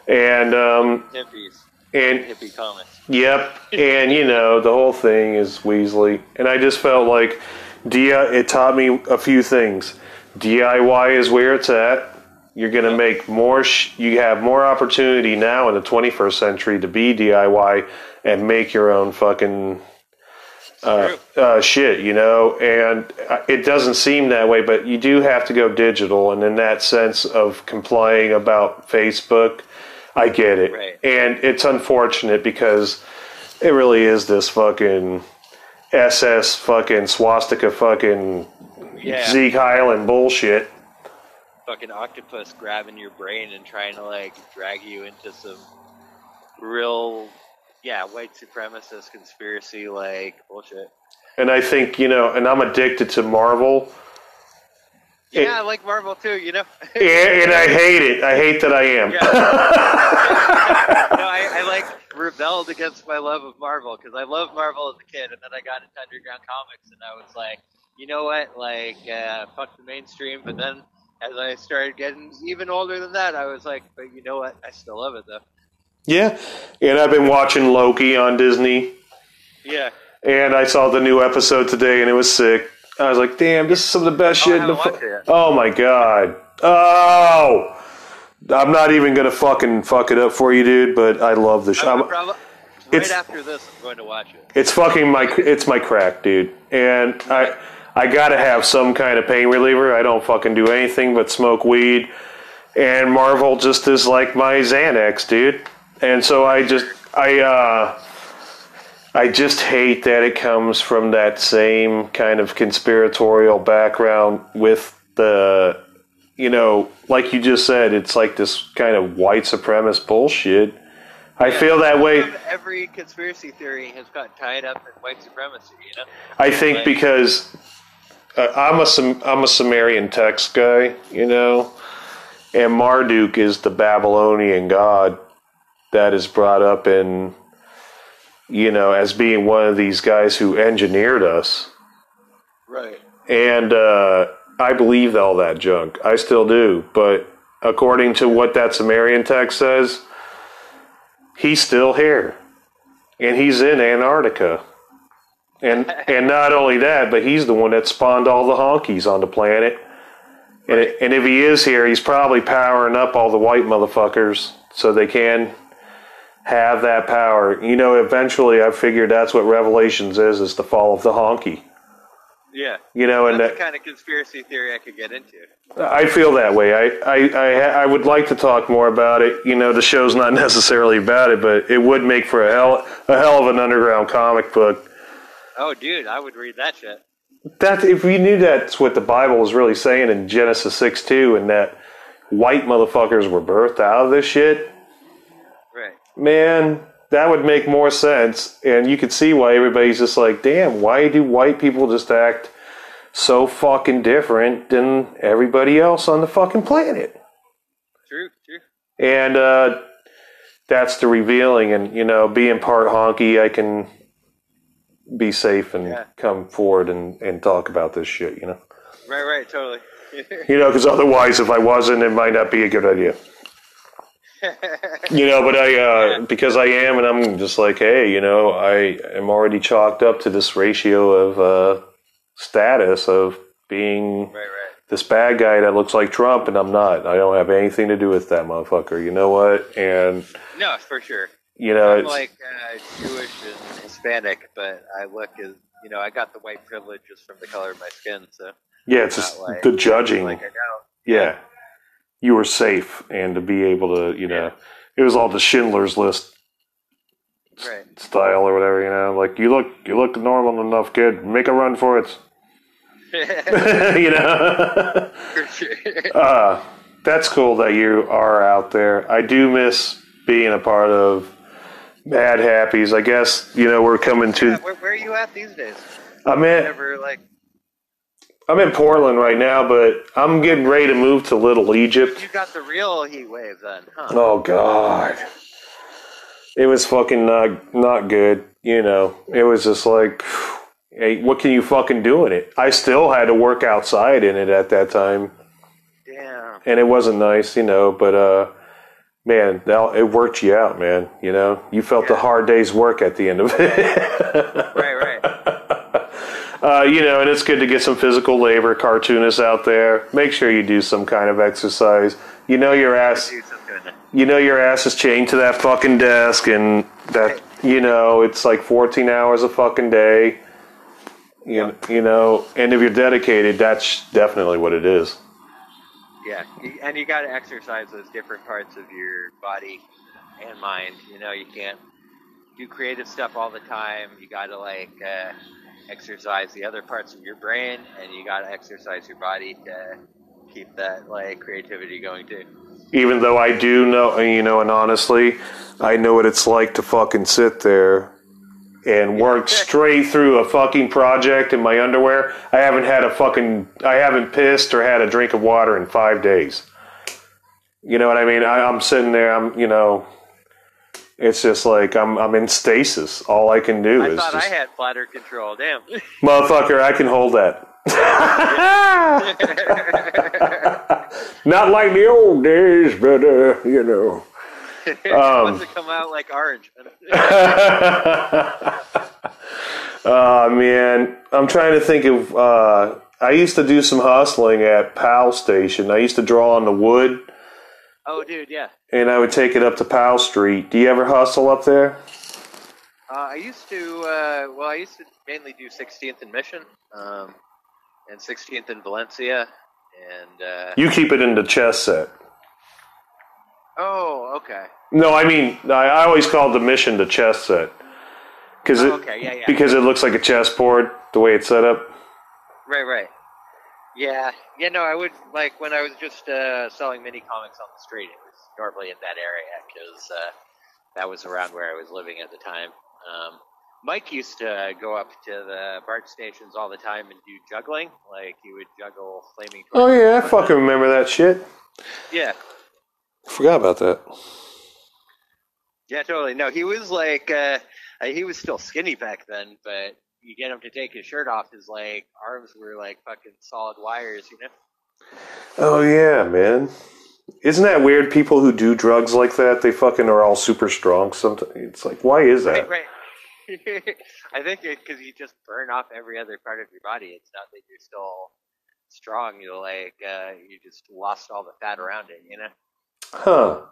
And um, Hippies, and hippie comics. Yep, and you know the whole thing is Weasley, and I just felt like DI. It taught me a few things. DIY is where it's at. You're gonna make more. Sh- you have more opportunity now in the 21st century to be DIY and make your own fucking uh, uh, shit, you know. And uh, it doesn't seem that way, but you do have to go digital, and in that sense of complying about Facebook, I get it. Right. And it's unfortunate because it really is this fucking SS fucking swastika fucking Yeah. Zeke Highland bullshit. fucking octopus grabbing your brain and trying to like drag you into some real yeah white supremacist conspiracy like bullshit And I think, you know, and I'm addicted to Marvel. It- yeah i like marvel too you know And, and I hate it. I hate that I am. Yeah. no I, I like rebelled against my love of marvel because i loved marvel as a kid and then i got into underground comics and i was like you know what like uh, fuck the mainstream but then as i started getting even older than that i was like but you know what i still love it though Yeah. And I've been watching Loki on Disney. yeah And I saw the new episode today and it was sick. I was like, damn, this is some of the best Oh, shit in the fu- watched it yet. Oh my god. Oh I'm not even gonna fucking fuck it up for you, dude, but I love the show. Prob- it's- after this, I'm going to watch it. It's fucking my it's my crack, dude. And I I gotta have some kind of pain reliever. I don't fucking do anything but smoke weed. And Marvel just is like my Xanax, dude. And so I just I uh I just hate that it comes from that same kind of conspiratorial background with the you know, like you just said, it's like this kind of white supremacist bullshit. I feel that way. Every conspiracy theory has got tied up in white supremacy. You know. I think Like- because uh, I'm a I'm a Sumerian text guy, you know, and Marduk is the Babylonian god that is brought up in, you know, as being one of these guys who engineered us, Right. and uh, I believed all that junk. I still do, but according to what that Sumerian text says, he's still here, and he's in Antarctica. And and not only that, but he's the one that spawned all the honkies on the planet. And, and if he is here, he's probably powering up all the white motherfuckers so they can have that power. You know, eventually I figured that's what Revelations is, is the fall of the honky. Yeah. You know, and That's that, the kind of conspiracy theory I could get into. I feel that way. I, I, I, I would like to talk more about it. You know, the show's not necessarily about it, but it would make for a hell, a hell of an underground comic book. Oh, dude, I would read that shit. That if you knew that's what the Bible was really saying in Genesis six two, and that white motherfuckers were birthed out of this shit. Man, that would make more sense. And you could see why everybody's just like, damn, why do white people just act so fucking different than everybody else on the fucking planet? True, true. and uh, that's the revealing. And you know, being part honky, I can be safe and Yeah. come forward and, and talk about this shit. You know, Right, right, totally. you know, because otherwise, if I wasn't, it might not be a good idea. You know, but I uh, because I am, and I'm just like, hey, you know, I am already chalked up to this ratio of uh, status of being right, right. this bad guy that looks like Trump, and I'm not. I don't have anything to do with that motherfucker. You know what? And No, for sure. you know, I'm like uh, Jewish and Hispanic, but I look as you know, I got the white privilege just from the color of my skin. So yeah, it's just like- the judging. like I know. yeah, you were safe, and to be able to, you know, it was all the Schindler's List Right. style or whatever. You know, like you look, you look normal enough, kid. Make a run for it. you know. uh, that's cool that you are out there. I do miss being a part of Mad Happies. I guess you know we're coming to. Yeah, where, where are you at these days? I'm in. Never like I'm in Portland right now, but I'm getting ready to move to Little Egypt. you got the real heat wave then, huh? Oh God, it was fucking not not good. You know, it was just like, hey, what can you fucking do in it? I still had to work outside in it at that time. Damn. and it wasn't nice, you know. But uh, man, now it worked you out, man. You know, you felt the hard day's work at the end of it. Right, right. uh, you know, and it's good to get some physical labor. Cartoonists out there, make sure you do some kind of exercise. You know your ass. You know your ass is chained to that fucking desk, and that you know it's like 14 hours a fucking day. You, you know, and if you're dedicated, that's definitely what it is. Yeah, and you got to exercise those different parts of your body and mind. You know, you can't do creative stuff all the time. You got to like uh, exercise the other parts of your brain, and you got to exercise your body to keep that like creativity going too. even though I do know, you know, and honestly, I know what it's like to fucking sit there and work straight through a fucking project in my underwear. I haven't had a fucking, I haven't pissed or had a drink of water in five days. You know what I mean? I, I'm sitting there, I'm, you know, it's just like I'm, I'm in stasis. All I can do I is thought just, I had bladder control. Damn. motherfucker, I can hold that. Not like the old days, but uh, you know. Um, Once it come out like orange. Oh man, I'm trying to think of. Uh, I used to do some hustling at Powell Station. I used to draw on the wood, oh, dude, yeah. and I would take it up to Powell Street. Do you ever hustle up there? Uh, I used to, uh, well, I used to mainly do 16th and Mission, um, and 16th and Valencia, and, uh, You keep it in the chess set. oh, okay. No, I mean I, I always called the mission the chess set because Oh, it okay, yeah, yeah. because it looks like a chessboard the way it's set up. Right, right. Yeah, yeah, no, I would, like, when I was just, uh, selling mini comics on the street, it was normally in that area, because, uh, that was around where I was living at the time. Um, Mike used to go up to the BART stations all the time and do juggling. Like, he would juggle flaming Oh yeah, I fucking remember that shit. Yeah, Forgot about that. Yeah, totally. No, he was like, uh, uh, he was still skinny back then, but you get him to take his shirt off, his like arms were like fucking solid wires, you know? Oh yeah, man. Isn't that weird? People who do drugs like that, they fucking are all super strong. Sometimes it's like, why is that? Right, right. I think because you just burn off every other part of your body. It's not that you're still strong. You like, uh, you just lost all the fat around it, you know? Huh?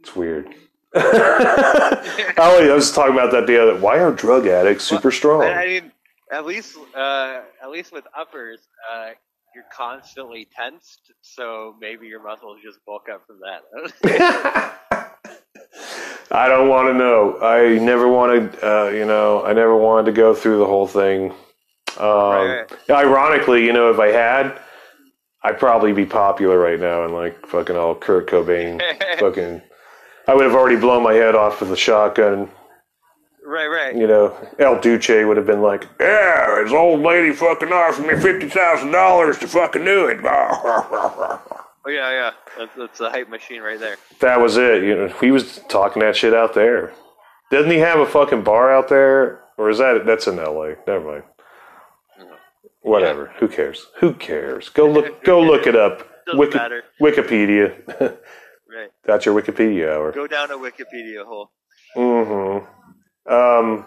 It's weird. I I was talking about that the other. Why are drug addicts super strong? I, I mean, at least, uh, at least with uppers, uh, you're constantly tensed, so maybe your muscles just bulk up from that. I don't want to know. I never wanted, uh, you know, I never wanted to go through the whole thing. Um, Right, Ironically, you know, if I had, I'd probably be popular right now and like fucking all Kurt Cobain. fucking, I would have already blown my head off with a shotgun. right, right. You know, El Duce would have been like, "Yeah, his old lady fucking offered me fifty thousand dollars to fucking do it." Oh yeah, yeah. That's, that's the hype machine right there. That was it. You know, he was talking that shit out there. Doesn't he have a fucking bar out there, or is that that's in L.A.? Never mind. Whatever. Who cares? Who cares? Go look. Go look it up. Doesn't matter. Wikipedia. Right. that's your Wikipedia hour. Go down a Wikipedia hole. Mm-hmm. Um,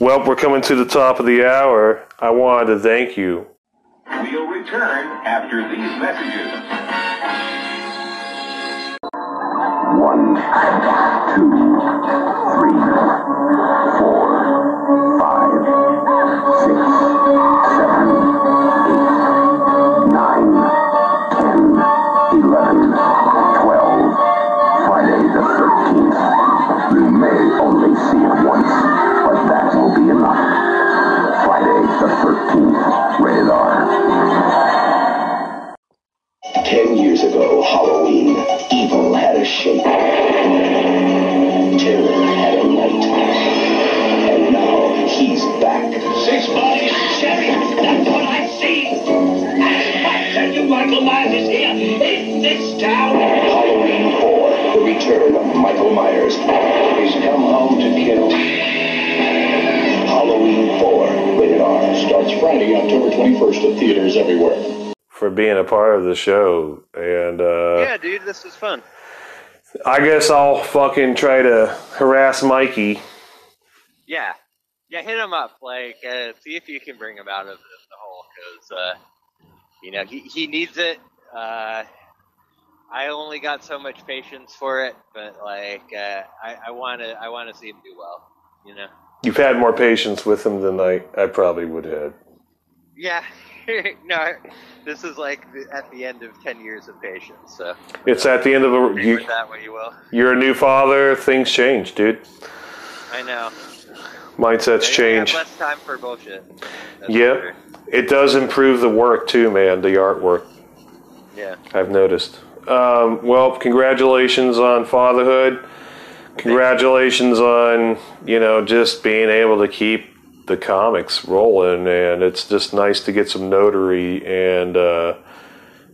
well, we're coming to the top of the hour. I wanted to thank you. We'll return after these messages. One, two, three, four, five, six, the thirteenth. Rated R. Ten years ago, Halloween, evil had a shape. Terror had a light. And now he's back. Six bodies of cherry. That's what I see. And I tell you, Michael Myers is here in this town. Halloween 4, the return of Michael Myers. He's come home to kill. Starts Friday, October 21st at theaters everywhere. For being a part of the show, and uh, yeah, dude, this is fun. I guess I'll fucking try to harass Mikey. Yeah, yeah, hit him up. Like, uh, see if you can bring him out of the hole, because uh, you know he he needs it. Uh, I only got so much patience for it, but like, uh, I want to I want to see him do well. You know. You've had more patience with him than I, I probably would have. Yeah. no, this is like at the end of ten years of patience. So It's at the end of a. You, that what you will. you're a new father. Things change, dude. I know. Mindsets change. less time for bullshit. That's Yep. sure. It does improve the work too, man. The artwork. Yeah. I've noticed. Um, well, congratulations on fatherhood. Congratulations on you know just being able to keep the comics rolling, and it's just nice to get some notary and uh,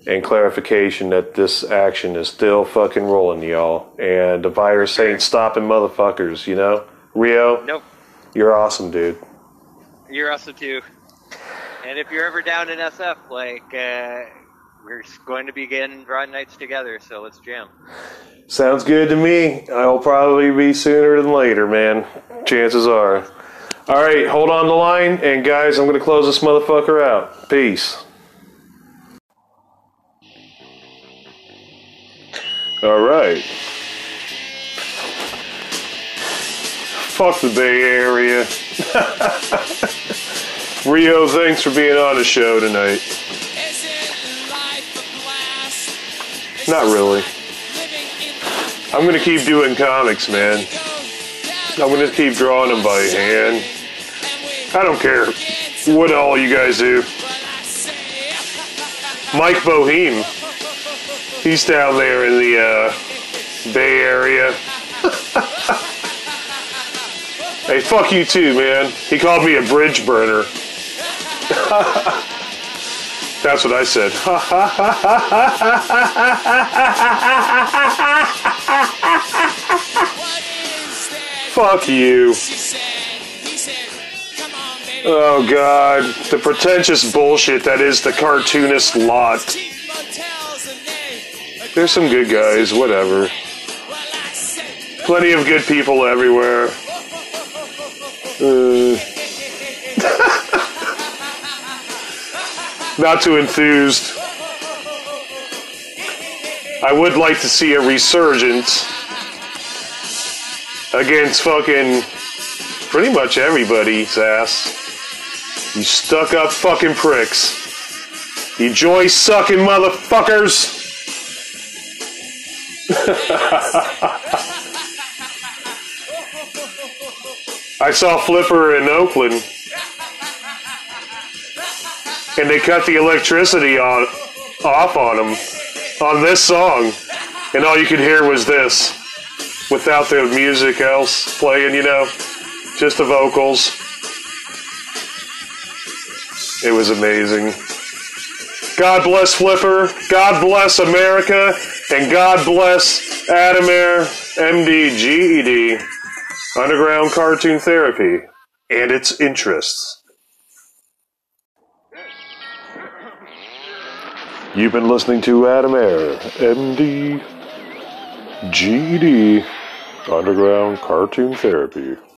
and clarification that this action is still fucking rolling, y'all. And the virus ain't stopping motherfuckers. You know, Rio, Nope. you're awesome, dude. You're awesome too. And if you're ever down in SF, like uh, we're going to be getting draw nights together, so let's jam. Sounds good to me. I'll probably be sooner than later, man. Chances are. All right, hold on the line, and guys, I'm going to close this motherfucker out. Peace. All right. Fuck the Bay Area. Rio, thanks for being on the show tonight. Not really. I'm gonna keep doing comics, man. I'm gonna keep drawing them by hand. I don't care what all you guys do. Mike Boheme, he's down there in the uh, Bay Area. hey, fuck you too, man. He called me a bridge burner. That's what I said. Fuck you. Oh god, the pretentious bullshit that is the cartoonist lot. There's some good guys, whatever. Plenty of good people everywhere. Uh, not too enthused. I would like to see a resurgence against fucking pretty much everybody's ass. You stuck up fucking pricks. You joy sucking motherfuckers. I saw Flipper in Oakland. And they cut the electricity on off on them on this song. And all you could hear was this. Without the music else playing, you know. Just the vocals. It was amazing. God bless Flipper. God bless America. And God bless Adamair, MD, GED, Underground Cartoon Therapy, and its interests. You've been listening to Adam Air, MD, GED, Underground Cartoon Therapy.